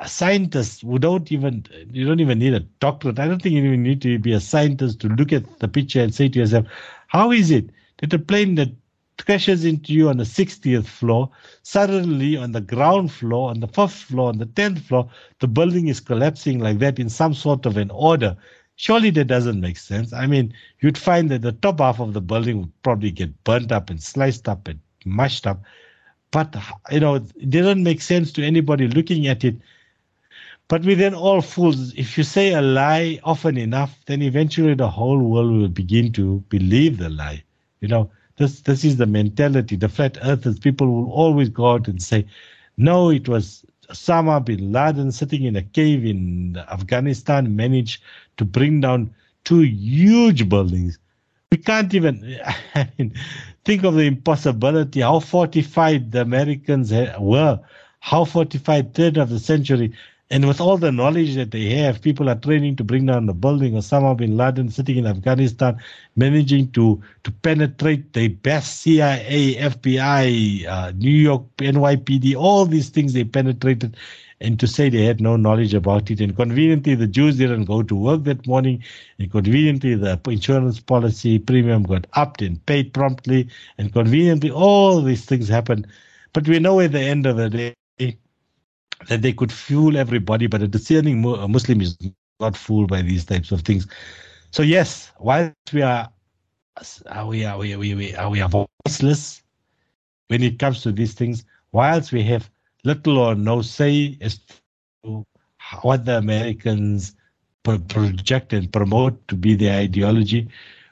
scientists who don't even, you don't even need a doctorate. I don't think you even need to be a scientist to look at the picture and say to yourself, how is it that a plane that crashes into you on the 60th floor, suddenly on the ground floor, on the first floor, on the 10th floor, the building is collapsing like that in some sort of an order. Surely that doesn't make sense. I mean, you'd find that the top half of the building would probably get burnt up and sliced up and mashed up. But, you know, it didn't make sense to anybody looking at it. But we then all fools. If you say a lie often enough, then eventually the whole world will begin to believe the lie. You know, this this is the mentality. The flat earthers, people will always go out and say, no, it was Osama bin Laden sitting in a cave in Afghanistan managed to bring down two huge buildings. We can't even (laughs) I mean, think of the impossibility, how fortified the Americans were, how fortified third of the century. And with all the knowledge that they have, people are training to bring down the building. Osama bin Laden sitting in Afghanistan, managing to to penetrate the best CIA, FBI, uh, New York NYPD, all these things they penetrated, and to say they had no knowledge about it. And conveniently, the Jews didn't go to work that morning. And conveniently, the insurance policy premium got upped and paid promptly. And conveniently, all these things happened. But we know at the end of the day that they could fool everybody, but a discerning uh, Muslim is not fooled by these types of things. So yes, whilst we are we are we we we are, we are voiceless when it comes to these things, whilst we have little or no say as to what the Americans project and promote to be their ideology,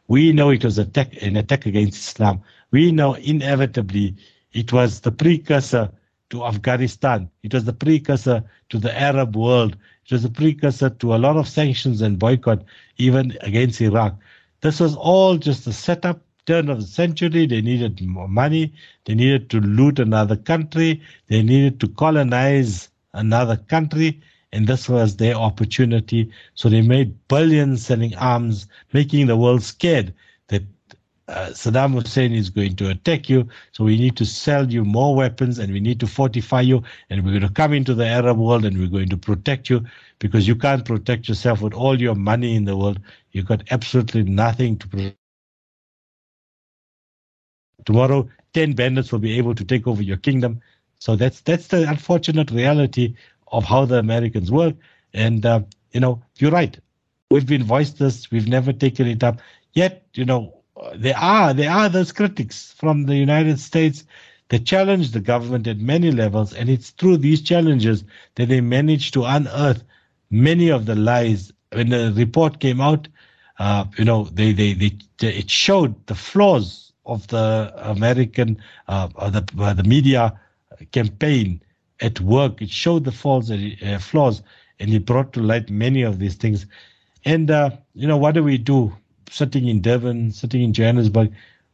we know it was attack, an attack against Islam. We know inevitably it was the precursor to Afghanistan. It was the precursor to the Arab world. It was the precursor to a lot of sanctions and boycott, even against Iraq. This was all just a setup, turn of the century. They needed more money. They needed to loot another country. They needed to colonize another country. And this was their opportunity. So they made billions selling arms, making the world scared that uh, Saddam Hussein is going to attack you. So we need to sell you more weapons and we need to fortify you. And we're going to come into the Arab world and we're going to protect you because you can't protect yourself with all your money in the world. You've got absolutely nothing to protect. Tomorrow, 10 bandits will be able to take over your kingdom. So that's that's the unfortunate reality of how the Americans work. And, uh, you know, you're right. We've been voiced this. We've never taken it up. Yet, you know, there are there are those critics from the United States that challenge the government at many levels, and it's through these challenges that they manage to unearth many of the lies. When the report came out, uh, you know, they, they, they, it showed the flaws of the American uh, the uh, the media campaign at work. It showed the flaws, uh, flaws, and it brought to light many of these things. And uh, you know, what do we do? Sitting in Durban, sitting in Johannesburg,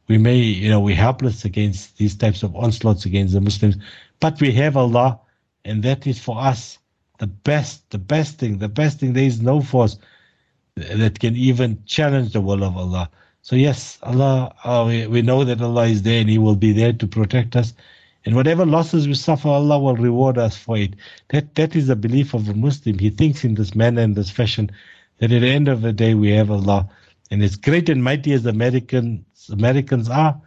we may, you know, we're helpless against these types of onslaughts against the Muslims, but we have Allah, and that is for us the best, the best thing, the best thing. There is no force that can even challenge the will of Allah. So yes, Allah, uh, we, we know that Allah is there and He will be there to protect us. And whatever losses we suffer, Allah will reward us for it. That that is the belief of a Muslim. He thinks in this manner and this fashion that at the end of the day we have Allah. And as great and mighty as Americans Americans are,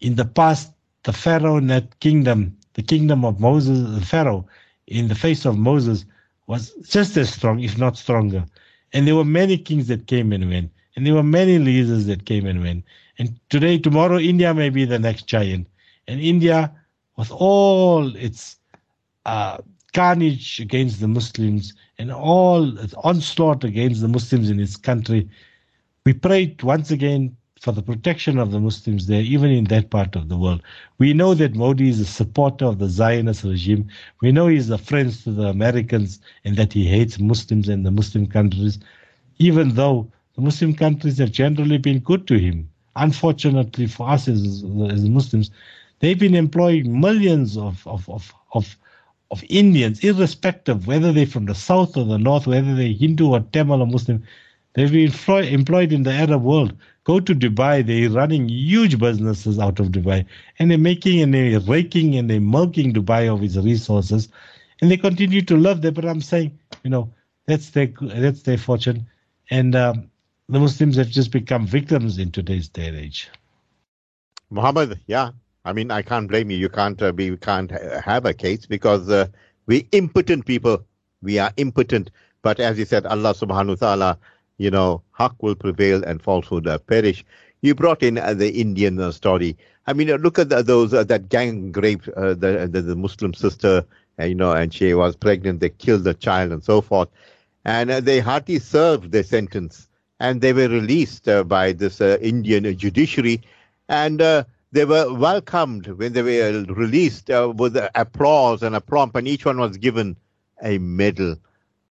in the past the Pharaoh in that kingdom, the kingdom of Moses, the Pharaoh, in the face of Moses, was just as strong, if not stronger. And there were many kings that came and went. And there were many leaders that came and went. And today, tomorrow, India may be the next giant. And India with all its uh, carnage against the Muslims and all its onslaught against the Muslims in its country, we prayed once again for the protection of the Muslims there, even in that part of the world. We know that Modi is a supporter of the Zionist regime. We know he's a friend to the Americans and that he hates Muslims and the Muslim countries, even though the Muslim countries have generally been good to him. Unfortunately for us as, as Muslims, They've been employing millions of, of, of, of, of Indians, irrespective whether they're from the south or the north, whether they're Hindu or Tamil or Muslim. They've been employed in the Arab world. Go to Dubai, they're running huge businesses out of Dubai. And they're making and they're raking and they're milking Dubai of its resources. And they continue to love there. But I'm saying, you know, that's their, that's their fortune. And um, the Muslims have just become victims in today's day and age. Muhammad, yeah, I mean, I can't blame you. You can't uh, be, can't have a case because uh, we impotent people. We are impotent. But as you said, Allah Subhanahu wa Taala, you know, haq will prevail and falsehood perish. You brought in uh, the Indian uh, story. I mean, uh, look at the, those that gang raped the, the, the Muslim sister, you know, and she was pregnant. They killed the child and so forth, and they hardly served their sentence, and they were released by this Indian judiciary, and they were welcomed when they were released uh, with applause and a prompt, and each one was given a medal.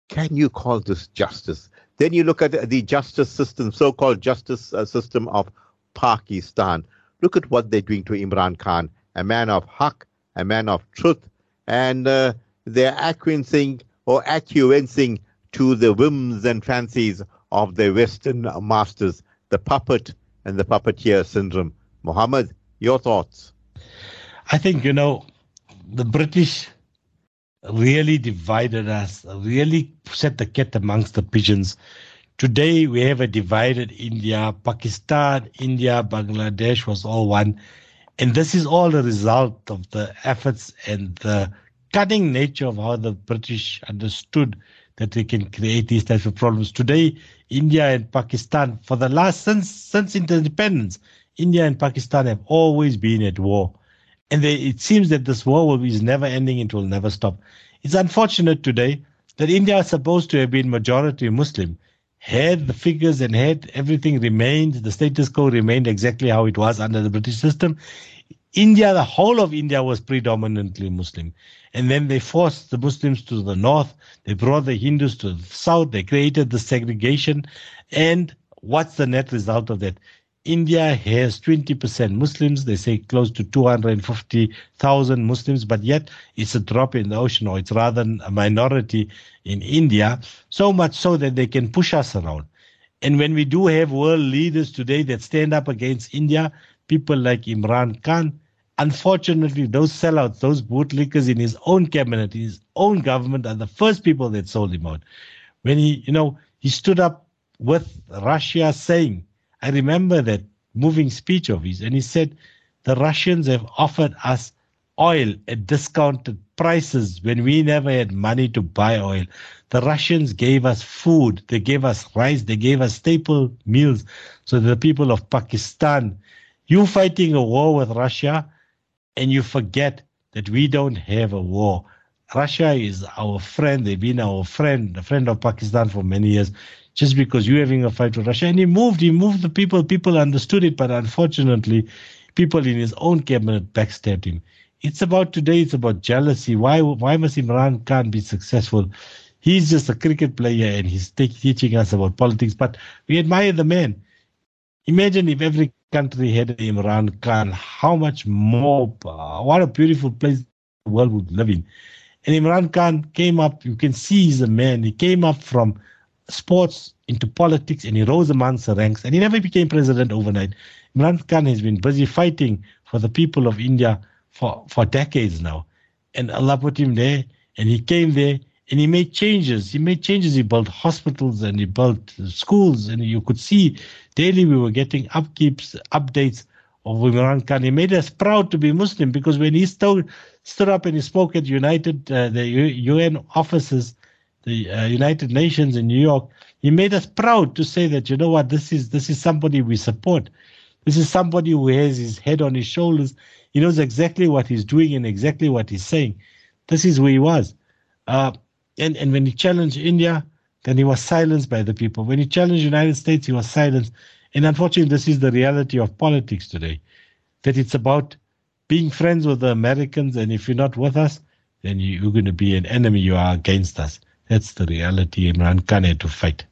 Can you call this justice? Then you look at the justice system, so called justice uh, system of Pakistan. Look at what they're doing to Imran Khan, a man of haq, a man of truth, and uh, they're acquiescing or acquiescing to the whims and fancies of the Western masters, the puppet and the puppeteer syndrome. Muhammad, your thoughts? I think, you know, the British really divided us, really set the cat amongst the pigeons. Today we have a divided India, Pakistan, India, Bangladesh was all one. And this is all the result of the efforts and the cunning nature of how the British understood that they can create these types of problems. Today, India and Pakistan, for the last since since independence, India and Pakistan have always been at war. And they, it seems that this war will, is never ending, it will never stop. It's unfortunate today that India is supposed to have been majority Muslim. Had the figures and had everything remained, the status quo remained exactly how it was under the British system, India, the whole of India was predominantly Muslim. And then they forced the Muslims to the north. They brought the Hindus to the south. They created the segregation. And what's the net result of that? India has 20% Muslims. They say close to 250,000 Muslims, but yet it's a drop in the ocean, or it's rather a minority in India, so much so that they can push us around. And when we do have world leaders today that stand up against India, people like Imran Khan, unfortunately, those sellouts, those bootlickers in his own cabinet, in his own government, are the first people that sold him out. When he, you know, he stood up with Russia saying, I remember that moving speech of his, and he said, The Russians have offered us oil at discounted prices when we never had money to buy oil. The Russians gave us food, they gave us rice, they gave us staple meals. So the people of Pakistan, you fighting a war with Russia, and you forget that we don't have a war. Russia is our friend. They've been our friend, a friend of Pakistan for many years just because you're having a fight with Russia. And he moved, he moved the people. People understood it, but unfortunately, people in his own cabinet backstabbed him. It's about today, it's about jealousy. Why why must Imran Khan be successful? He's just a cricket player and he's teaching us about politics, but we admire the man. Imagine if every country had Imran Khan, how much more, uh, what a beautiful place the world would live in. And Imran Khan came up, you can see he's a man. He came up from sports into politics and he rose amongst the ranks and he never became president overnight. Imran Khan has been busy fighting for the people of India for, for decades now. And Allah put him there, and he came there, and he made changes. He made changes. He built hospitals and he built schools, and you could see daily we were getting upkeeps, updates of Imran Khan. He made us proud to be Muslim because when he stood, stood up and he spoke at United, uh, the UN offices, the uh, United Nations in New York, he made us proud to say that you know what, this is this is somebody we support. This is somebody who has his head on his shoulders. He knows exactly what he's doing and exactly what he's saying. This is who he was. Uh, and, and when he challenged India, then he was silenced by the people. When he challenged the United States, he was silenced. And unfortunately, this is the reality of politics today. That it's about being friends with the Americans, and if you're not with us, then you're going to be an enemy. You are against us. That's the reality Imran Khan had to fight.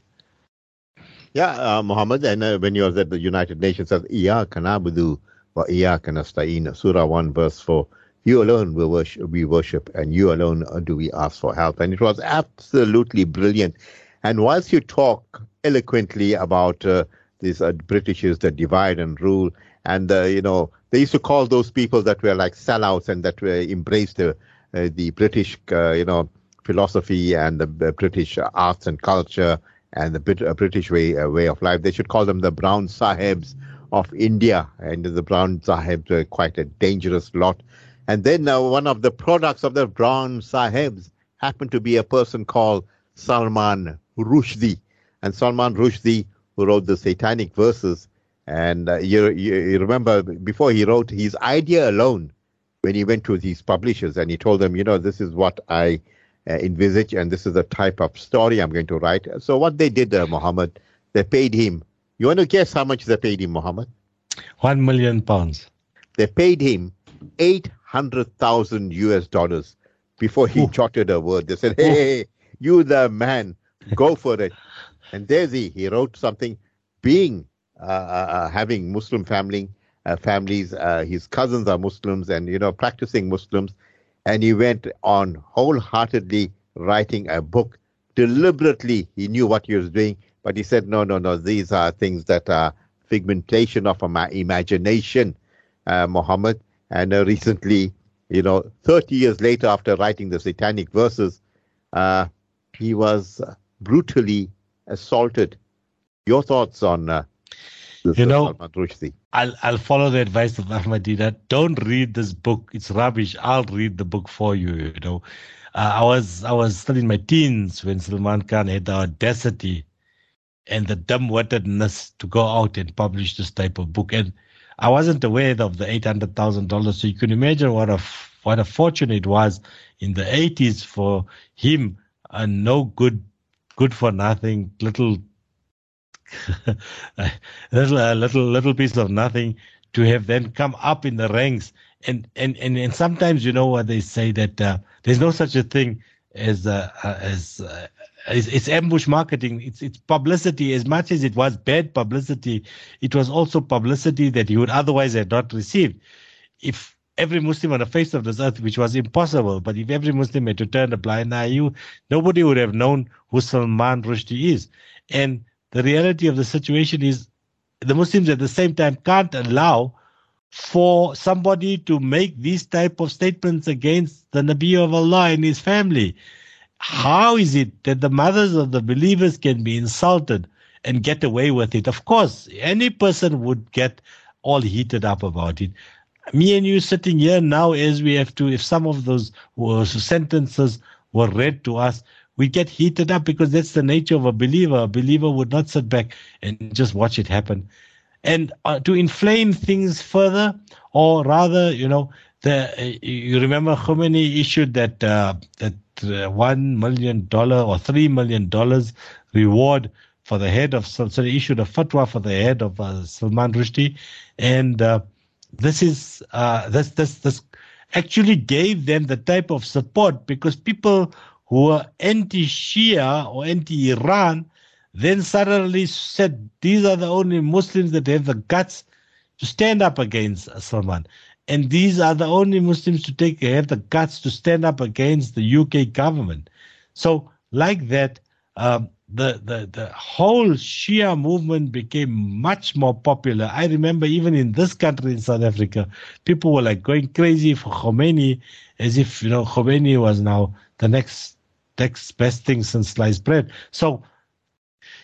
Yeah, uh, Muhammad, and uh, when you was at the United Nations, says, Iyaka na'budu wa iyaka nasta'in, Surah 1, verse 4. You alone we worship, we worship, and you alone do we ask for help. And it was absolutely brilliant. And whilst you talk eloquently about uh, these uh, Britishers that divide and rule, and uh, you know they used to call those people that were like sellouts and that were embraced the uh, the British, uh, you know, philosophy and the British arts and culture and the uh, British way uh, way of life. They should call them the brown sahibs of India, and the brown sahibs were quite a dangerous lot. And then uh, one of the products of the brown sahibs happened to be a person called Salman Rushdie, and Salman Rushdie, who wrote the Satanic verses, and uh, you, you, you remember before he wrote his idea alone, when he went to these publishers and he told them, you know, this is what I uh, envisage, and this is the type of story I'm going to write. So what they did, uh, Muhammad, they paid him. You want to guess how much they paid him, Muhammad? One million pounds. They paid him eight hundred thousand US dollars before he Ooh. jotted a word. They said, "Hey, you the man, go for it." And there's he. He wrote something, being uh, uh, uh having Muslim family uh, families. Uh, his cousins are Muslims, and you know, practicing Muslims and he went on wholeheartedly writing a book. Deliberately, he knew what he was doing, but he said, no, no, no, these are things that are figmentation of my imagination, uh, Muhammad. And uh, recently, you know, 30 years later, after writing the satanic verses, uh, he was brutally assaulted. Your thoughts on uh, you know, I'll I'll follow the advice of Ahmadina. Don't read this book; it's rubbish. I'll read the book for you. You know, uh, I was I was still in my teens when Salman Khan had the audacity and the dumb-wittedness to go out and publish this type of book, and I wasn't aware of the eight hundred thousand dollars. So you can imagine what a what a fortune it was in the eighties for him, a no good, good for nothing little (laughs) little, a little, little piece of nothing to have then come up in the ranks. And, and, and, and sometimes, you know what they say that uh, there's no such a thing as, uh, uh, as, uh, it's, it's, ambush marketing. It's, it's publicity. As much as it was bad publicity, it was also publicity that you would otherwise have not received. If every Muslim on the face of this earth, which was impossible, but if every Muslim had to turn a blind eye, you, nobody would have known who Salman Rushdie is. And the reality of the situation is the Muslims at the same time can't allow for somebody to make these type of statements against the Nabi of Allah and his family. How is it that the mothers of the believers can be insulted and get away with it? Of course, any person would get all heated up about it. Me and you sitting here now, as we have to, if some of those sentences were read to us, we get heated up because that's the nature of a believer. A believer would not sit back and just watch it happen. And uh, to inflame things further, or rather, you know, the uh, you remember Khomeini issued that uh, that uh, one million dollar or three million dollars reward for the head of so, they issued a fatwa for the head of uh, Salman Rushdie, and uh, this is this this this actually gave them the type of support because people who were anti-Shia or anti-Iran, then suddenly said these are the only Muslims that have the guts to stand up against Salman. And these are the only Muslims to take have the guts to stand up against the UK government. So, like that, um, the, the, the whole Shia movement became much more popular. I remember even in this country, in South Africa, people were like going crazy for Khomeini as if, you know, Khomeini was now the next, next best thing since sliced bread. So,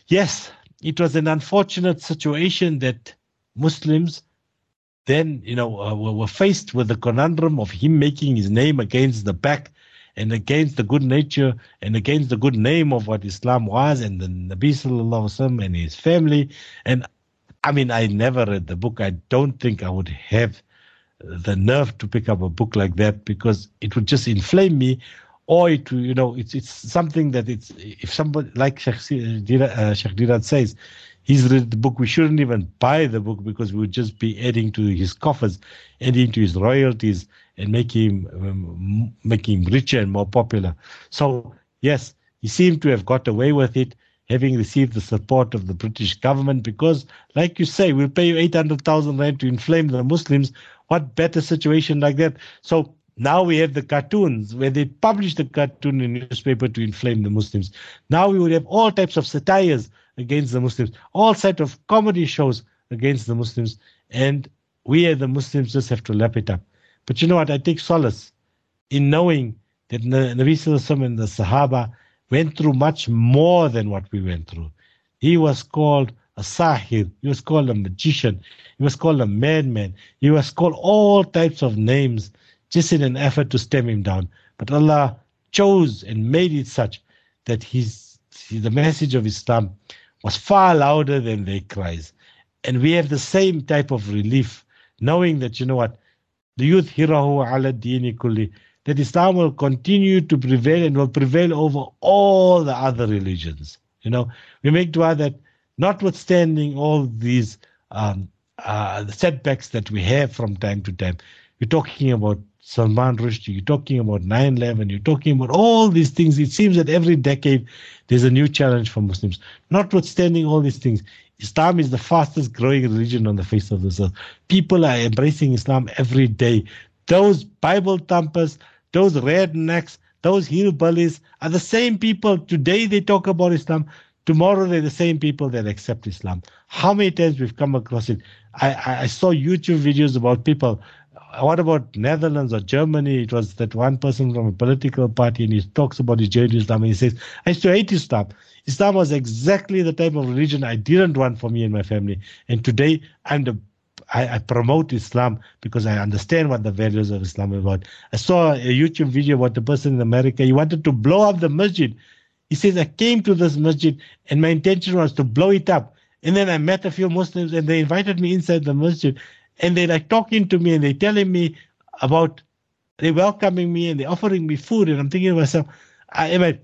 yes, it was an unfortunate situation that Muslims then, you know, uh, were faced with the conundrum of him making his name against the back and against the good nature and against the good name of what Islam was and the Nabi Sallallahu and his family. And I mean, I never read the book. I don't think I would have the nerve to pick up a book like that because it would just inflame me or it you know it's it's something that it's if somebody like Sheikh, uh, Deedat says he's read the book we shouldn't even buy the book because we would just be adding to his coffers adding to his royalties and make him um, make him richer and more popular. So yes, he seemed to have got away with it, having received the support of the British government. Because, like you say, we'll pay you eight hundred thousand rand to inflame the Muslims. What better situation like that? So now we have the cartoons where they publish the cartoon in newspaper to inflame the Muslims. Now we would have all types of satires against the Muslims, all types of comedy shows against the Muslims, and we as the Muslims just have to lap it up. But you know what? I take solace in knowing that Nabi Sallallahu and the Sahaba went through much more than what we went through. He was called a sahir. He was called a magician. He was called a madman. He was called all types of names just in an effort to stem him down. But Allah chose and made it such that his, the message of Islam was far louder than their cries. And we have the same type of relief, knowing that, you know what, the youth hirahu ala dini kulli, that Islam will continue to prevail and will prevail over all the other religions. You know, we make dua that notwithstanding all these um, uh, setbacks that we have from time to time, we're talking about Salman Rushdie, you're talking about 9 11, you're talking about all these things. It seems that every decade there's a new challenge for Muslims. Notwithstanding all these things, Islam is the fastest growing religion on the face of this earth. People are embracing Islam every day. Those Bible thumpers, those rednecks, those hillbillies are the same people. Today they talk about Islam. Tomorrow they're the same people that accept Islam. How many times we've come across it? I, I saw YouTube videos about people Uh, what about Netherlands or Germany? It was that one person from a political party, and he talks about his journey to Islam, and he says, "I used to hate Islam. Islam was exactly the type of religion I didn't want for me and my family. And today, I'm the I, I, promote Islam because I understand what the values of Islam are about. I saw a YouTube video about the person in America. He wanted to blow up the masjid. He says, I came to this masjid and my intention was to blow it up. And then I met a few Muslims and they invited me inside the masjid and they're like talking to me and they're telling me about they're welcoming me and they're offering me food and I'm thinking to myself, am I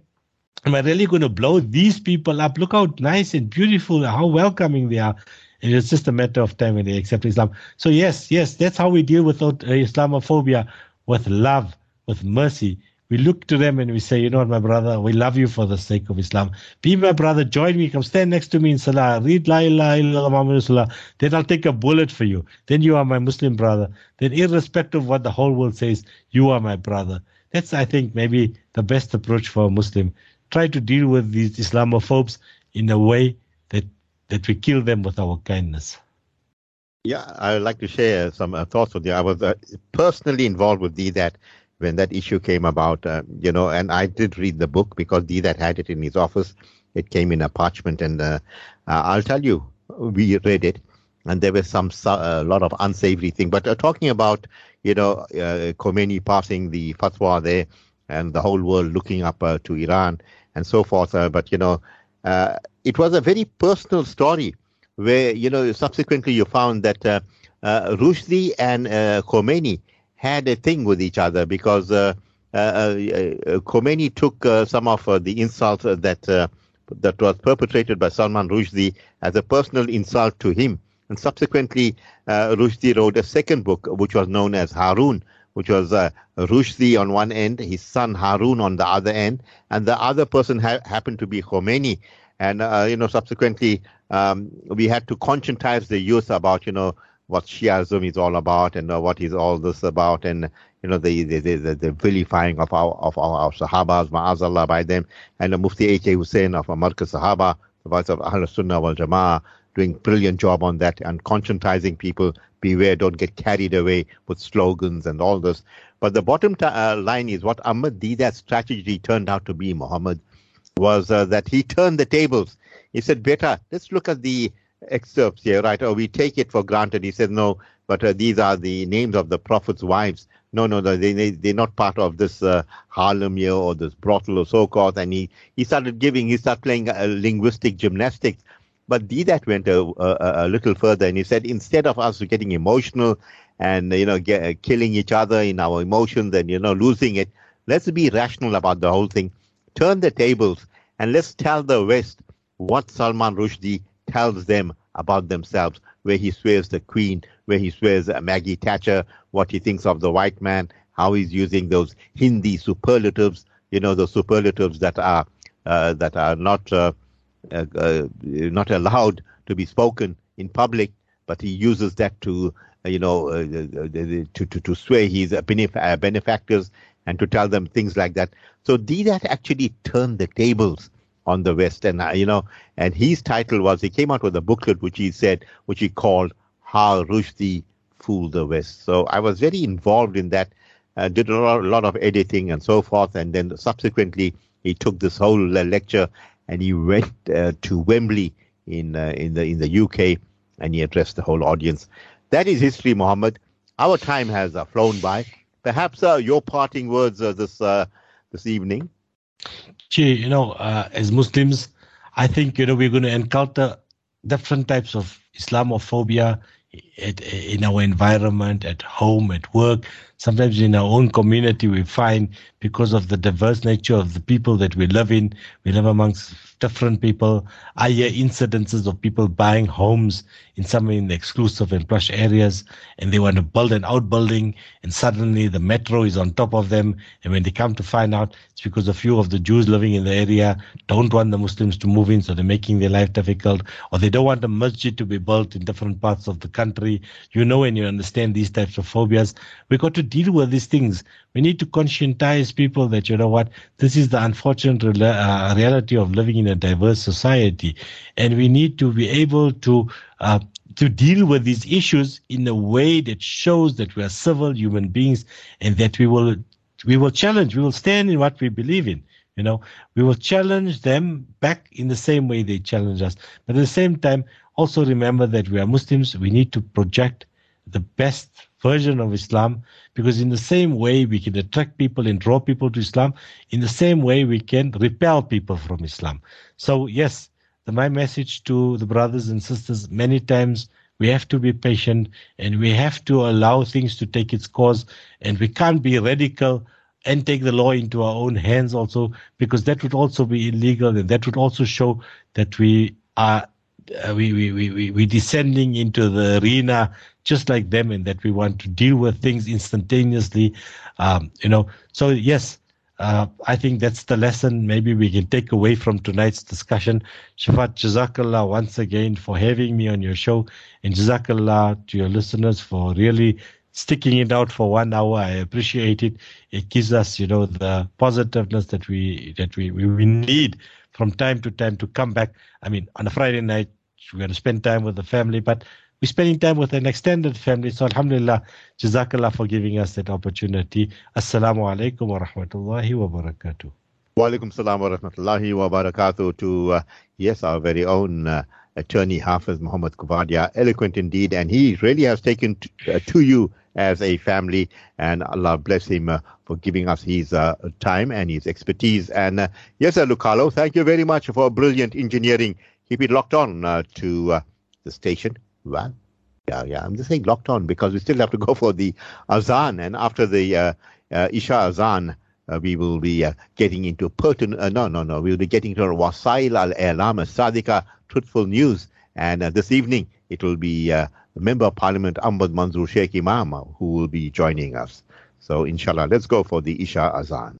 am I really going to blow these people up? Look how nice and beautiful, how welcoming they are. And it's just a matter of time when they accept Islam. So yes, yes, that's how we deal with uh, Islamophobia, with love, with mercy, we look to them and we say, you know what, my brother, we love you for the sake of Islam. Be my brother, join me, come stand next to me in Salah, read La ilaha illallah Muhammad. Then I'll take a bullet for you. Then you are my Muslim brother. Then, irrespective of what the whole world says, you are my brother. That's, I think, maybe the best approach for a Muslim. Try to deal with these Islamophobes in a way that, that we kill them with our kindness. Yeah, I would like to share some uh, thoughts with you. I was uh, personally involved with the that when that issue came about, uh, you know, and I did read the book because Deedat had it in his office. It came in a parchment, and uh, uh, I'll tell you, we read it, and there was some a lot of unsavory thing. But uh, talking about, you know, uh, Khomeini passing the fatwa there, and the whole world looking up uh, to Iran and so forth. but you know, it was a very personal story where you know subsequently you found that uh, Rushdie and Khomeini had a thing with each other because uh, uh, uh Khomeini took uh, some of uh, the insults that that was perpetrated by Salman Rushdie as a personal insult to him. And subsequently, Rushdie wrote a second book, which was known as Harun, which was uh, Rushdie on one end, his son Harun on the other end, and the other person ha- happened to be Khomeini. And uh, you know, subsequently, um, we had to conscientize the youth about you know what Shiaism is all about and uh, what is all this about and you know the the, the, the vilifying of our of our, our Sahabas, ma'azallah by them, and the Mufti A.K. Hoosen of Markaz Sahaba, the voice of Ahl Sunnah wal Jama'ah, doing brilliant job on that and conscientizing people. Beware, don't get carried away with slogans and all this. But the bottom t- uh, line is what Ahmed Deedat's strategy turned out to be, Muhammad, was uh, that he turned the tables. He said, "Better, let's look at the excerpts here, right? Or we take it for granted." He said, "No, but uh, these are the names of the Prophet's wives. No, no, no, they, they, they're not part of this uh, Harlem here or this brothel or so forth. And he, he started giving, he started playing a linguistic gymnastics. But Deedat went a, a, a, little further and he said, instead of us getting emotional and, you know, get, uh, killing each other in our emotions and, you know, losing it, let's be rational about the whole thing. Turn the tables and let's tell the West what Salman Rushdie tells them about themselves, where he swears the Queen, where he swears Maggie Thatcher, what he thinks of the white man, how he's using those Hindi superlatives, you know, the superlatives that are uh, that are not uh, uh, uh not allowed to be spoken in public, but he uses that to uh, you know uh, to, to to he's benef- benefactors and to tell them things like that. So Deedat actually turned the tables on the West, and you know, and his title was he came out with a booklet which he said, which he called how Rushdie fooled the West. So I was very involved in that, uh, did a lot, a lot, of editing and so forth. And then subsequently, he took this whole uh, lecture and he went uh, to Wembley in uh, in the in the UK and he addressed the whole audience. That is history, Mohammed. Our time has uh, flown by. Perhaps uh, your parting words this this evening. Gee, you know, uh, as Muslims, I think you know we're going to encounter different types of Islamophobia at, in our environment, at home, at work, sometimes in our own community, we find because of the diverse nature of the people that we live in, we live amongst different people. I hear incidences of people buying homes in some in the exclusive and plush areas, and they want to build an outbuilding, and suddenly the metro is on top of them. And when they come to find out, it's because a few of the Jews living in the area don't want the Muslims to move in, so they're making their life difficult, or they don't want a masjid to be built in different parts of the country. You know, and you understand these types of phobias, We've got to deal with these things. We need to conscientize people that, you know what, this is the unfortunate uh, reality of living in a diverse society. And we need to be able to, uh, to deal with these issues in a way that shows that we are civil human beings and that we will, we will challenge, we will stand in what we believe in. You know, we will challenge them back in the same way they challenge us. But at the same time, also remember that we are Muslims. We need to project the best version of Islam because in the same way we can attract people and draw people to Islam, in the same way we can repel people from Islam. So yes, the, my message to the brothers and sisters many times we have to be patient and we have to allow things to take its course and we can't be radical and take the law into our own hands also because that would also be illegal and that would also show that we are uh, we, we, we, we descending into the arena just like them in that we want to deal with things instantaneously. Um, you know, so yes, uh, I think that's the lesson maybe we can take away from tonight's discussion. Shafaat, Jazakallah once again for having me on your show, and Jazakallah to your listeners for really sticking it out for one hour. I appreciate it. It gives us, you know, the positiveness that we that we, we, we need from time to time to come back. I mean, on a Friday night, we're going to spend time with the family, but we're spending time with an extended family. So Alhamdulillah, Jazakallah for giving us that opportunity. Assalamu alaikum wa rahmatullahi wa barakatuh. Wa alaikum salam wa rahmatullahi wa barakatuh to, uh, yes, our very own uh, attorney Hafiz Muhammad Coovadia. Eloquent indeed, and he really has taken t- uh, to you as a family, and Allah bless him uh, for giving us his uh, time and his expertise. And uh, yes, Lucalo, thank you very much for brilliant engineering. Keep it locked on uh, to uh, the station. Well, yeah, yeah. I'm just saying locked on because we still have to go for the azan, and after the uh, Isha azan. Uh, we will be uh, getting into pertinent, uh, no, no, no, we'll be getting to Wasail al-I'lam Sadika, truthful news. And this evening, it will be Member of Parliament Ahmed Munzoor Shaik Emam who will be joining us. So, inshallah, let's go for the Isha Azan.